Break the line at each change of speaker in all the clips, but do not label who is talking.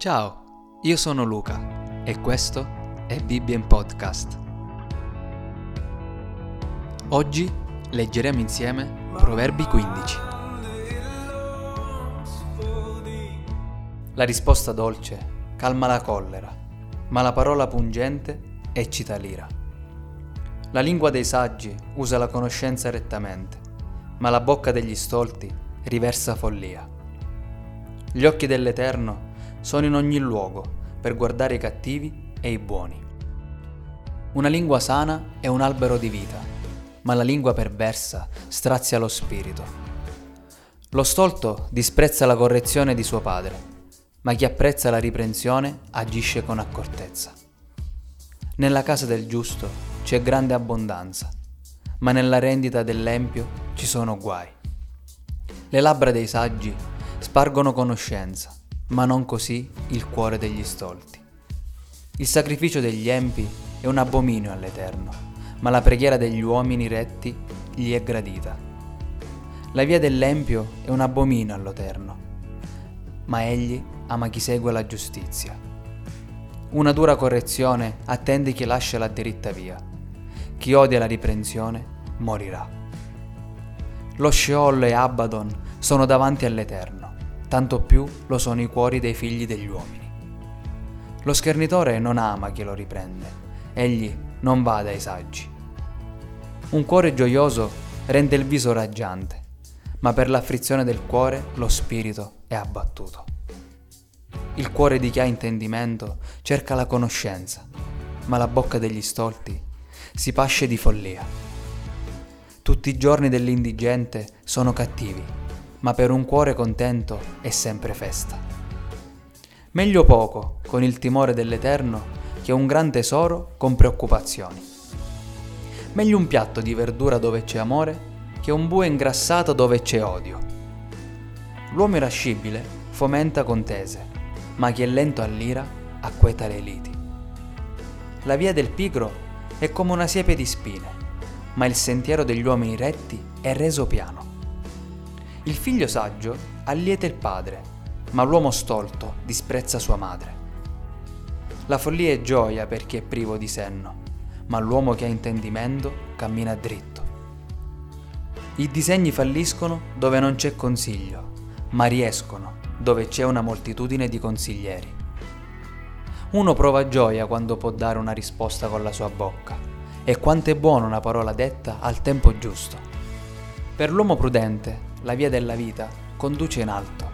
Ciao, io sono Luca e questo è Bibbia in Podcast. Oggi leggeremo insieme Proverbi 15. La risposta dolce calma la collera, ma la parola pungente eccita l'ira. La lingua dei saggi usa la conoscenza rettamente, ma la bocca degli stolti riversa follia. Gli occhi dell'Eterno sono in ogni luogo per guardare i cattivi e i buoni. Una lingua sana è un albero di vita, ma la lingua perversa strazia lo spirito. Lo stolto disprezza la correzione di suo padre, ma chi apprezza la riprensione agisce con accortezza. Nella casa del giusto c'è grande abbondanza, ma nella rendita dell'empio ci sono guai. Le labbra dei saggi spargono conoscenza, ma non così il cuore degli stolti. Il sacrificio degli empi è un abominio all'Eterno, ma la preghiera degli uomini retti gli è gradita. La via dell'empio è un abominio all'Eterno, ma egli ama chi segue la giustizia. Una dura correzione attende chi lascia la diritta via. Chi odia la riprensione morirà. Lo Sheol e Abaddon sono davanti all'Eterno tanto più lo sono i cuori dei figli degli uomini. Lo schernitore non ama chi lo riprende, egli non va dai saggi. Un cuore gioioso rende il viso raggiante, ma per l'afflizione del cuore lo spirito è abbattuto. Il cuore di chi ha intendimento cerca la conoscenza, ma la bocca degli stolti si pasce di follia. Tutti i giorni dell'indigente sono cattivi ma per un cuore contento è sempre festa. Meglio poco con il timore dell'Eterno che un gran tesoro con preoccupazioni. Meglio un piatto di verdura dove c'è amore che un bue ingrassato dove c'è odio. L'uomo irascibile fomenta contese, ma chi è lento all'ira acqueta le liti. La via del pigro è come una siepe di spine, ma il sentiero degli uomini retti è reso piano. Il figlio saggio allieta il padre, ma l'uomo stolto disprezza sua madre. La follia è gioia per chi è privo di senno, ma l'uomo che ha intendimento cammina dritto. I disegni falliscono dove non c'è consiglio, ma riescono dove c'è una moltitudine di consiglieri. Uno prova gioia quando può dare una risposta con la sua bocca, e quanto è buona una parola detta al tempo giusto. Per l'uomo prudente la via della vita conduce in alto,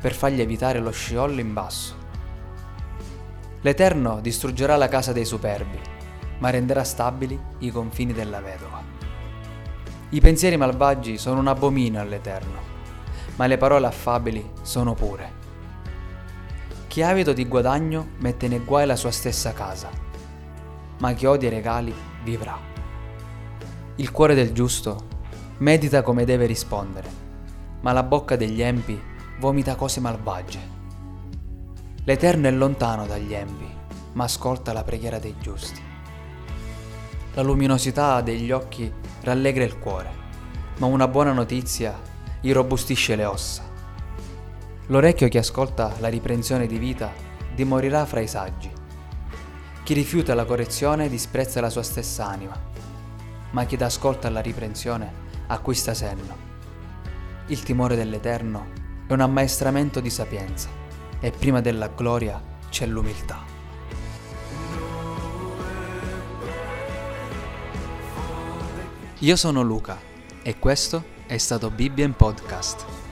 per fargli evitare lo sciollo in basso. L'Eterno distruggerà la casa dei superbi, ma renderà stabili i confini della vedova. I pensieri malvagi sono un abominio all'Eterno, ma le parole affabili sono pure. Chi ha avido di guadagno mette nei guai la sua stessa casa, ma chi odia i regali vivrà. Il cuore del giusto medita come deve rispondere ma la bocca degli empi vomita cose malvagie. L'Eterno è lontano dagli empi, ma ascolta la preghiera dei giusti. La luminosità degli occhi rallegra il cuore, ma una buona notizia irrobustisce le ossa. L'orecchio che ascolta la riprensione di vita dimorirà fra i saggi. Chi rifiuta la correzione disprezza la sua stessa anima, ma chi ascolta la riprensione acquista senno. Il timore dell'Eterno è un ammaestramento di sapienza e prima della gloria c'è l'umiltà. Io sono Luca e questo è stato Bibbia in Podcast.